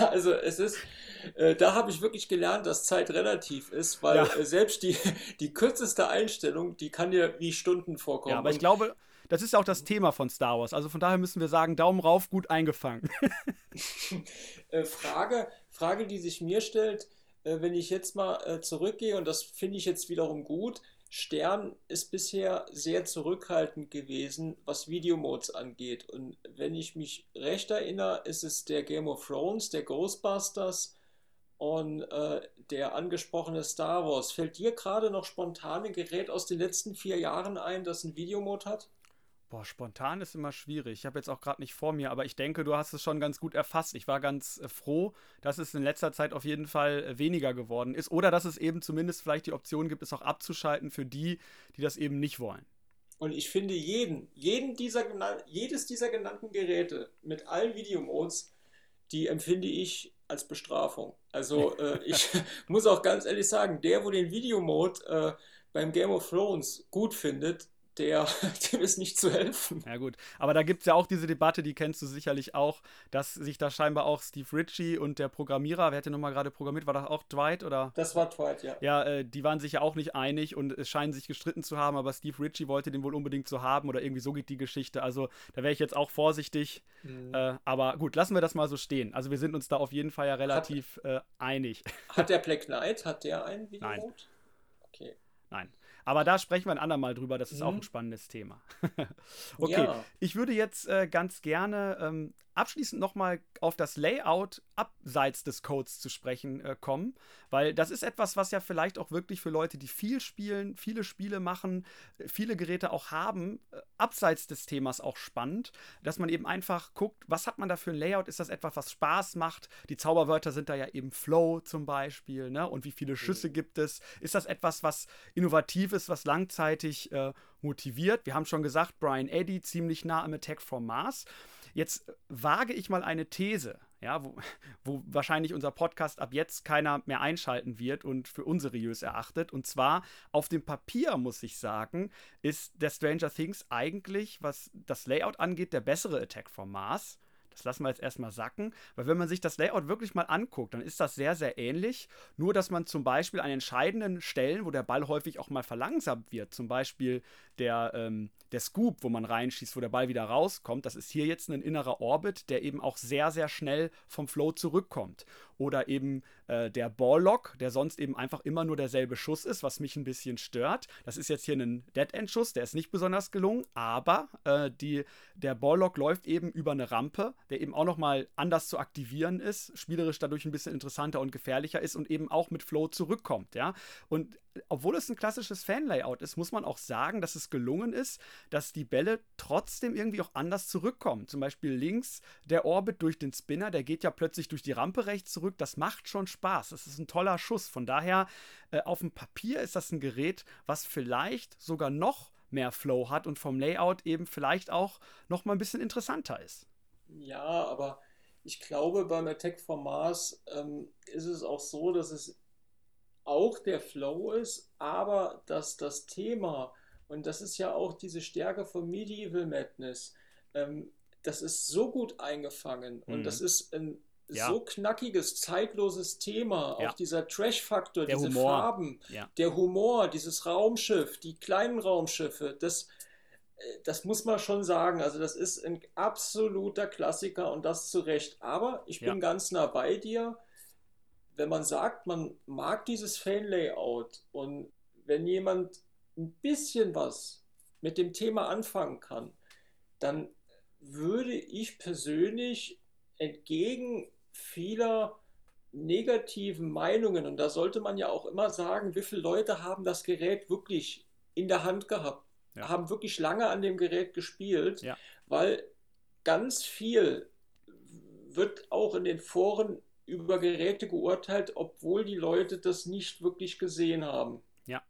also es ist, äh, da habe ich wirklich gelernt, dass Zeit relativ ist, weil ja. äh, selbst die, die kürzeste Einstellung, die kann dir wie Stunden vorkommen. Ja, aber ich glaube, das ist ja auch das Thema von Star Wars. Also von daher müssen wir sagen, Daumen rauf, gut eingefangen. Äh, Frage, Frage, die sich mir stellt, äh, wenn ich jetzt mal äh, zurückgehe, und das finde ich jetzt wiederum gut, Stern ist bisher sehr zurückhaltend gewesen, was Videomodes angeht. Und wenn ich mich recht erinnere, ist es der Game of Thrones, der Ghostbusters und äh, der angesprochene Star Wars. Fällt dir gerade noch spontan ein Gerät aus den letzten vier Jahren ein, das einen Videomod hat? Boah, spontan ist immer schwierig. Ich habe jetzt auch gerade nicht vor mir, aber ich denke, du hast es schon ganz gut erfasst. Ich war ganz äh, froh, dass es in letzter Zeit auf jeden Fall äh, weniger geworden ist oder dass es eben zumindest vielleicht die Option gibt, es auch abzuschalten für die, die das eben nicht wollen. Und ich finde jeden, jeden dieser, jedes dieser genannten Geräte mit allen Videomodes, die empfinde ich als Bestrafung. Also äh, ich muss auch ganz ehrlich sagen, der, wo den Videomode äh, beim Game of Thrones gut findet, der, dem ist nicht zu helfen. Ja, gut. Aber da gibt es ja auch diese Debatte, die kennst du sicherlich auch, dass sich da scheinbar auch Steve Ritchie und der Programmierer, wer hat denn nochmal gerade programmiert? War das auch Dwight oder? Das war Dwight, ja. Ja, äh, die waren sich ja auch nicht einig und es scheinen sich gestritten zu haben, aber Steve Ritchie wollte den wohl unbedingt so haben oder irgendwie so geht die Geschichte. Also da wäre ich jetzt auch vorsichtig. Mhm. Äh, aber gut, lassen wir das mal so stehen. Also wir sind uns da auf jeden Fall ja relativ hat, äh, einig. Hat der Black Knight, hat der einen Videomode? Nein. Okay. Nein. Aber da sprechen wir ein andermal drüber. Das ist mhm. auch ein spannendes Thema. okay, ja. ich würde jetzt äh, ganz gerne ähm, abschließend nochmal auf das Layout abseits des Codes zu sprechen äh, kommen, weil das ist etwas, was ja vielleicht auch wirklich für Leute, die viel spielen, viele Spiele machen, äh, viele Geräte auch haben, äh, abseits des Themas auch spannend, dass man eben einfach guckt, was hat man da für ein Layout? Ist das etwas, was Spaß macht? Die Zauberwörter sind da ja eben Flow zum Beispiel, ne? Und wie viele Schüsse mhm. gibt es? Ist das etwas, was innovativ ist, was langzeitig äh, motiviert? Wir haben schon gesagt, Brian Eddy ziemlich nah am Attack from Mars. Jetzt wage ich mal eine These, ja, wo, wo, wahrscheinlich unser Podcast ab jetzt keiner mehr einschalten wird und für unseriös erachtet. Und zwar auf dem Papier, muss ich sagen, ist der Stranger Things eigentlich, was das Layout angeht, der bessere Attack from Mars. Das lassen wir jetzt erstmal sacken, weil wenn man sich das Layout wirklich mal anguckt, dann ist das sehr, sehr ähnlich. Nur, dass man zum Beispiel an entscheidenden Stellen, wo der Ball häufig auch mal verlangsamt wird, zum Beispiel der, ähm, der Scoop, wo man reinschießt, wo der Ball wieder rauskommt, das ist hier jetzt ein innerer Orbit, der eben auch sehr, sehr schnell vom Flow zurückkommt. Oder eben äh, der Balllock, der sonst eben einfach immer nur derselbe Schuss ist, was mich ein bisschen stört. Das ist jetzt hier ein Dead-End-Schuss, der ist nicht besonders gelungen, aber äh, die, der Balllock läuft eben über eine Rampe, der eben auch nochmal anders zu aktivieren ist, spielerisch dadurch ein bisschen interessanter und gefährlicher ist und eben auch mit Flow zurückkommt, ja. Und obwohl es ein klassisches Fan-Layout ist, muss man auch sagen, dass es gelungen ist, dass die Bälle trotzdem irgendwie auch anders zurückkommen. Zum Beispiel links der Orbit durch den Spinner, der geht ja plötzlich durch die Rampe rechts zurück. Das macht schon Spaß. Das ist ein toller Schuss. Von daher, äh, auf dem Papier ist das ein Gerät, was vielleicht sogar noch mehr Flow hat und vom Layout eben vielleicht auch noch mal ein bisschen interessanter ist. Ja, aber ich glaube, beim Attack from Mars ähm, ist es auch so, dass es auch der Flow ist, aber dass das Thema, und das ist ja auch diese Stärke von Medieval Madness, ähm, das ist so gut eingefangen mhm. und das ist ein ja. so knackiges, zeitloses Thema, ja. auch dieser Trash-Faktor, diese Humor. Farben, ja. der Humor, dieses Raumschiff, die kleinen Raumschiffe, das, äh, das muss man schon sagen. Also, das ist ein absoluter Klassiker und das zu Recht. Aber ich bin ganz nah bei dir wenn man sagt, man mag dieses Fan-Layout und wenn jemand ein bisschen was mit dem Thema anfangen kann, dann würde ich persönlich entgegen vieler negativen Meinungen, und da sollte man ja auch immer sagen, wie viele Leute haben das Gerät wirklich in der Hand gehabt, ja. haben wirklich lange an dem Gerät gespielt, ja. weil ganz viel wird auch in den Foren über Geräte geurteilt, obwohl die Leute das nicht wirklich gesehen haben. Ja,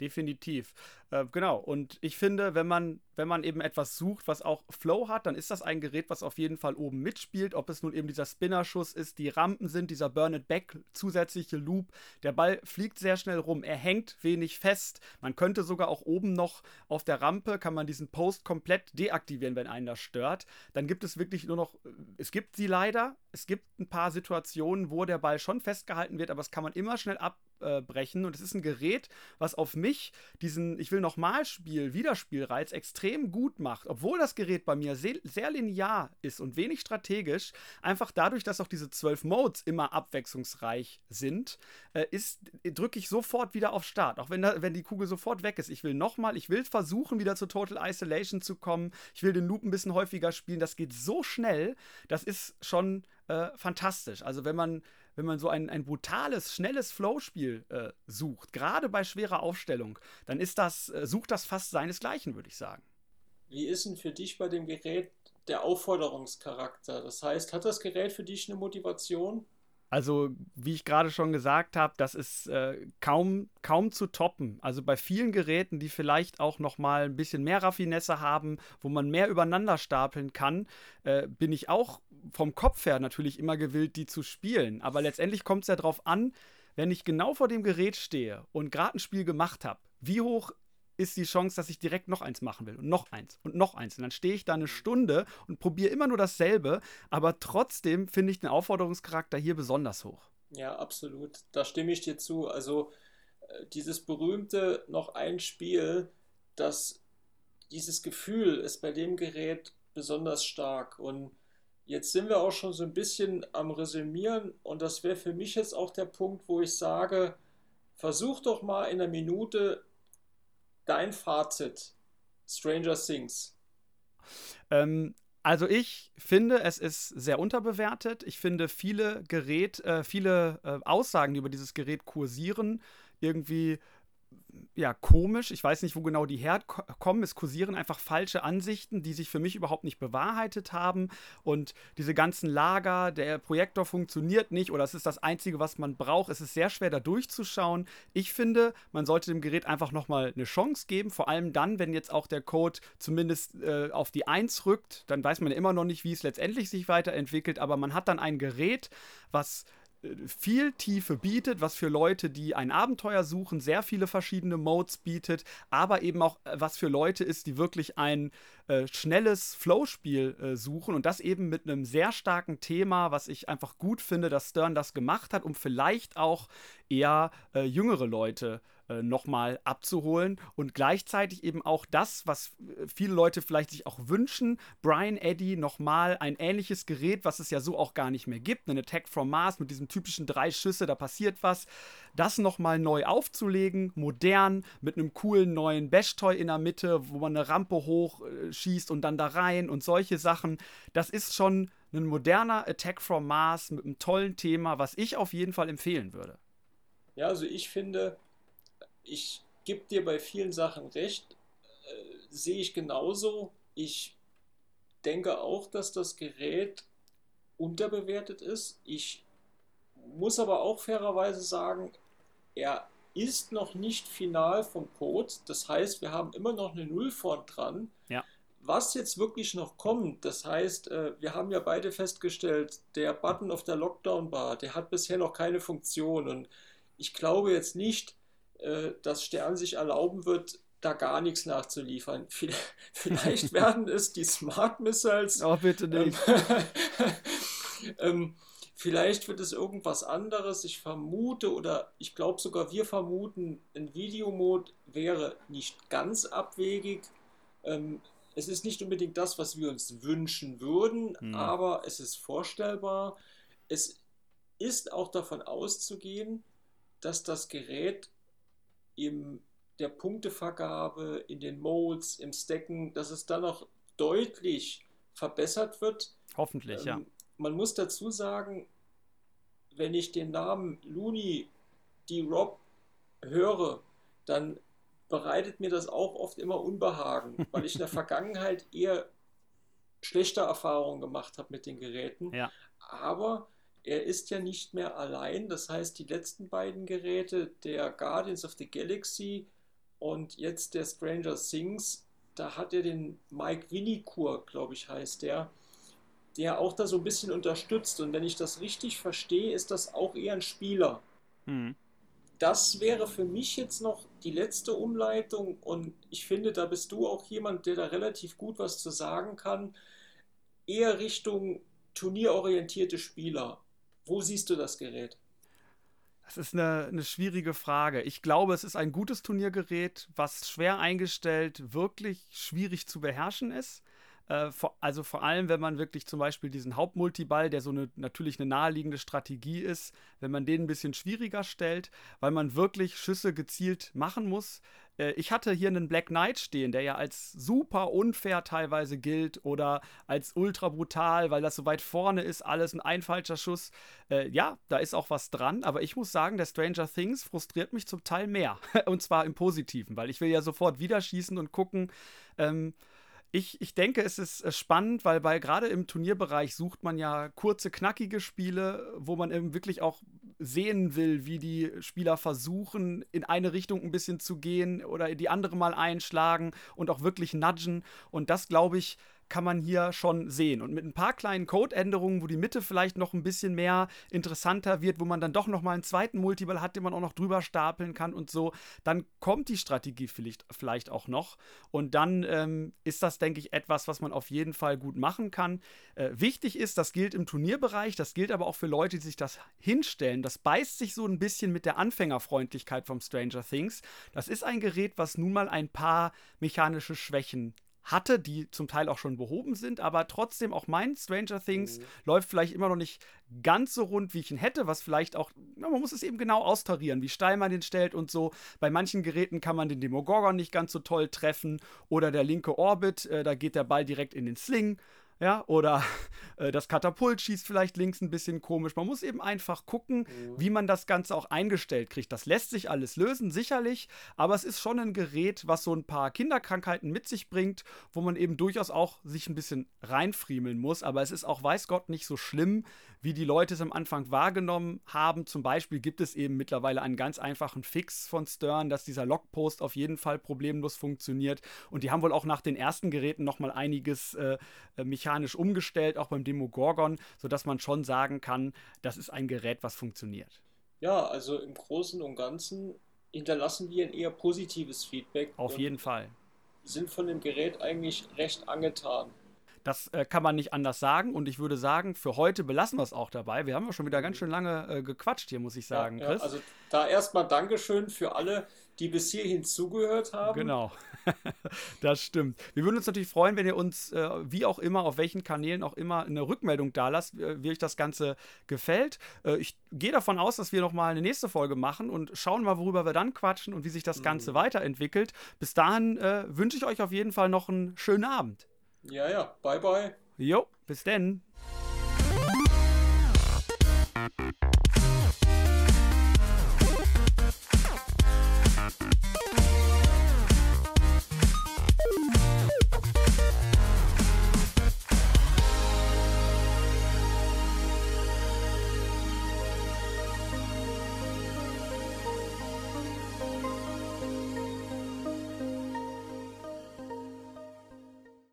definitiv. Äh, genau. Und ich finde, wenn man wenn man eben etwas sucht, was auch Flow hat, dann ist das ein Gerät, was auf jeden Fall oben mitspielt. Ob es nun eben dieser Spinnerschuss ist, die Rampen sind, dieser Burn It Back, zusätzliche Loop. Der Ball fliegt sehr schnell rum, er hängt wenig fest. Man könnte sogar auch oben noch auf der Rampe, kann man diesen Post komplett deaktivieren, wenn einen das stört. Dann gibt es wirklich nur noch, es gibt sie leider, es gibt ein paar Situationen, wo der Ball schon festgehalten wird, aber das kann man immer schnell abbrechen. Und es ist ein Gerät, was auf mich diesen, ich will nochmal Spiel, Wiederspielreiz extrem extrem gut macht, obwohl das Gerät bei mir sehr, sehr linear ist und wenig strategisch, einfach dadurch, dass auch diese zwölf Modes immer abwechslungsreich sind, äh, drücke ich sofort wieder auf Start, auch wenn, da, wenn die Kugel sofort weg ist. Ich will nochmal, ich will versuchen, wieder zu Total Isolation zu kommen. Ich will den Loop ein bisschen häufiger spielen. Das geht so schnell, das ist schon äh, fantastisch. Also wenn man, wenn man so ein, ein brutales, schnelles Flowspiel äh, sucht, gerade bei schwerer Aufstellung, dann ist das, äh, sucht das fast seinesgleichen, würde ich sagen. Wie ist denn für dich bei dem Gerät der Aufforderungscharakter? Das heißt, hat das Gerät für dich eine Motivation? Also, wie ich gerade schon gesagt habe, das ist äh, kaum, kaum zu toppen. Also bei vielen Geräten, die vielleicht auch noch mal ein bisschen mehr Raffinesse haben, wo man mehr übereinander stapeln kann, äh, bin ich auch vom Kopf her natürlich immer gewillt, die zu spielen. Aber letztendlich kommt es ja darauf an, wenn ich genau vor dem Gerät stehe und gerade ein Spiel gemacht habe, wie hoch ist die Chance, dass ich direkt noch eins machen will und noch eins und noch eins. Und dann stehe ich da eine Stunde und probiere immer nur dasselbe, aber trotzdem finde ich den Aufforderungscharakter hier besonders hoch. Ja, absolut. Da stimme ich dir zu. Also äh, dieses berühmte noch ein Spiel, das dieses Gefühl ist bei dem Gerät besonders stark. Und jetzt sind wir auch schon so ein bisschen am Resümieren und das wäre für mich jetzt auch der Punkt, wo ich sage, versuch doch mal in einer Minute dein Fazit, Stranger Things. Ähm, also ich finde, es ist sehr unterbewertet. Ich finde, viele Gerät, äh, viele äh, Aussagen, die über dieses Gerät kursieren, irgendwie ja, komisch. Ich weiß nicht, wo genau die herkommen. Es kursieren einfach falsche Ansichten, die sich für mich überhaupt nicht bewahrheitet haben. Und diese ganzen Lager, der Projektor funktioniert nicht oder es ist das Einzige, was man braucht. Es ist sehr schwer, da durchzuschauen. Ich finde, man sollte dem Gerät einfach nochmal eine Chance geben. Vor allem dann, wenn jetzt auch der Code zumindest äh, auf die 1 rückt. Dann weiß man ja immer noch nicht, wie es letztendlich sich weiterentwickelt. Aber man hat dann ein Gerät, was viel Tiefe bietet, was für Leute, die ein Abenteuer suchen, sehr viele verschiedene Modes bietet, aber eben auch äh, was für Leute ist, die wirklich ein äh, schnelles Flowspiel äh, suchen und das eben mit einem sehr starken Thema, was ich einfach gut finde, dass Stern das gemacht hat, um vielleicht auch eher äh, jüngere Leute äh, äh, nochmal abzuholen. Und gleichzeitig eben auch das, was äh, viele Leute vielleicht sich auch wünschen, Brian Eddy nochmal ein ähnliches Gerät, was es ja so auch gar nicht mehr gibt, einen Attack from Mars mit diesen typischen drei Schüsse, da passiert was, das nochmal neu aufzulegen, modern, mit einem coolen neuen Bash-Toy in der Mitte, wo man eine Rampe hochschießt äh, und dann da rein und solche Sachen, das ist schon ein moderner Attack from Mars mit einem tollen Thema, was ich auf jeden Fall empfehlen würde. Ja, also ich finde, ich gebe dir bei vielen Sachen recht, äh, sehe ich genauso. Ich denke auch, dass das Gerät unterbewertet ist. Ich muss aber auch fairerweise sagen, er ist noch nicht final vom Code. Das heißt, wir haben immer noch eine Null vorn dran. Ja. Was jetzt wirklich noch kommt, das heißt, äh, wir haben ja beide festgestellt, der Button auf der Lockdown-Bar, der hat bisher noch keine Funktion. Und ich glaube jetzt nicht, äh, dass Stern sich erlauben wird, da gar nichts nachzuliefern. Vielleicht werden es die Smart Missiles. Oh, bitte nicht. ähm, vielleicht wird es irgendwas anderes. Ich vermute oder ich glaube sogar wir vermuten, ein Videomod wäre nicht ganz abwegig. Ähm, es ist nicht unbedingt das, was wir uns wünschen würden, hm. aber es ist vorstellbar. Es ist auch davon auszugehen, dass das Gerät in der Punktevergabe, in den Modes, im Stacken, dass es dann noch deutlich verbessert wird. Hoffentlich, ähm, ja. Man muss dazu sagen, wenn ich den Namen Looney die Rob höre, dann bereitet mir das auch oft immer Unbehagen, weil ich in der Vergangenheit eher schlechte Erfahrungen gemacht habe mit den Geräten. Ja. Aber er ist ja nicht mehr allein. Das heißt, die letzten beiden Geräte, der Guardians of the Galaxy und jetzt der Stranger Things, da hat er den Mike Winnikur, glaube ich, heißt der, der auch da so ein bisschen unterstützt. Und wenn ich das richtig verstehe, ist das auch eher ein Spieler. Mhm. Das wäre für mich jetzt noch die letzte Umleitung und ich finde, da bist du auch jemand, der da relativ gut was zu sagen kann. Eher Richtung turnierorientierte Spieler. Wo siehst du das Gerät? Das ist eine, eine schwierige Frage. Ich glaube, es ist ein gutes Turniergerät, was schwer eingestellt wirklich schwierig zu beherrschen ist. Äh, vor, also vor allem, wenn man wirklich zum Beispiel diesen Hauptmultiball, der so eine, natürlich eine naheliegende Strategie ist, wenn man den ein bisschen schwieriger stellt, weil man wirklich Schüsse gezielt machen muss. Äh, ich hatte hier einen Black Knight stehen, der ja als super unfair teilweise gilt oder als ultra brutal, weil das so weit vorne ist, alles ein ein falscher Schuss. Äh, ja, da ist auch was dran, aber ich muss sagen, der Stranger Things frustriert mich zum Teil mehr. und zwar im Positiven, weil ich will ja sofort wieder schießen und gucken. Ähm, ich, ich denke, es ist äh, spannend, weil bei gerade im Turnierbereich sucht man ja kurze, knackige Spiele, wo man eben wirklich auch sehen will, wie die Spieler versuchen, in eine Richtung ein bisschen zu gehen oder die andere mal einschlagen und auch wirklich nudgen. Und das, glaube ich, kann man hier schon sehen. Und mit ein paar kleinen Codeänderungen, wo die Mitte vielleicht noch ein bisschen mehr interessanter wird, wo man dann doch noch mal einen zweiten Multiball hat, den man auch noch drüber stapeln kann und so, dann kommt die Strategie vielleicht, vielleicht auch noch. Und dann ähm, ist das, denke ich, etwas, was man auf jeden Fall gut machen kann. Äh, wichtig ist, das gilt im Turnierbereich, das gilt aber auch für Leute, die sich das hinstellen. Das beißt sich so ein bisschen mit der Anfängerfreundlichkeit vom Stranger Things. Das ist ein Gerät, was nun mal ein paar mechanische Schwächen hatte, die zum Teil auch schon behoben sind, aber trotzdem auch mein Stranger Things mhm. läuft vielleicht immer noch nicht ganz so rund, wie ich ihn hätte, was vielleicht auch, na, man muss es eben genau austarieren, wie steil man den stellt und so. Bei manchen Geräten kann man den Demogorgon nicht ganz so toll treffen oder der linke Orbit, äh, da geht der Ball direkt in den Sling ja, oder äh, das Katapult schießt vielleicht links ein bisschen komisch. Man muss eben einfach gucken, mhm. wie man das Ganze auch eingestellt kriegt. Das lässt sich alles lösen, sicherlich, aber es ist schon ein Gerät, was so ein paar Kinderkrankheiten mit sich bringt, wo man eben durchaus auch sich ein bisschen reinfriemeln muss. Aber es ist auch, weiß Gott, nicht so schlimm, wie die Leute es am Anfang wahrgenommen haben. Zum Beispiel gibt es eben mittlerweile einen ganz einfachen Fix von Stern, dass dieser Logpost auf jeden Fall problemlos funktioniert. Und die haben wohl auch nach den ersten Geräten nochmal einiges äh, äh, mechanisch umgestellt, auch beim Demogorgon, sodass man schon sagen kann, das ist ein Gerät, was funktioniert. Ja, also im Großen und Ganzen hinterlassen wir ein eher positives Feedback. Auf jeden Fall. Sind von dem Gerät eigentlich recht angetan. Das äh, kann man nicht anders sagen. Und ich würde sagen, für heute belassen wir es auch dabei. Wir haben ja schon wieder ganz schön lange äh, gequatscht hier, muss ich sagen, ja, ja, also da erstmal Dankeschön für alle, die bis hierhin zugehört haben. Genau, das stimmt. Wir würden uns natürlich freuen, wenn ihr uns, äh, wie auch immer, auf welchen Kanälen auch immer, eine Rückmeldung da lasst, äh, wie euch das Ganze gefällt. Äh, ich gehe davon aus, dass wir nochmal eine nächste Folge machen und schauen mal, worüber wir dann quatschen und wie sich das Ganze mhm. weiterentwickelt. Bis dahin äh, wünsche ich euch auf jeden Fall noch einen schönen Abend. Ja, ja. Bye, bye. Jo, bis denn.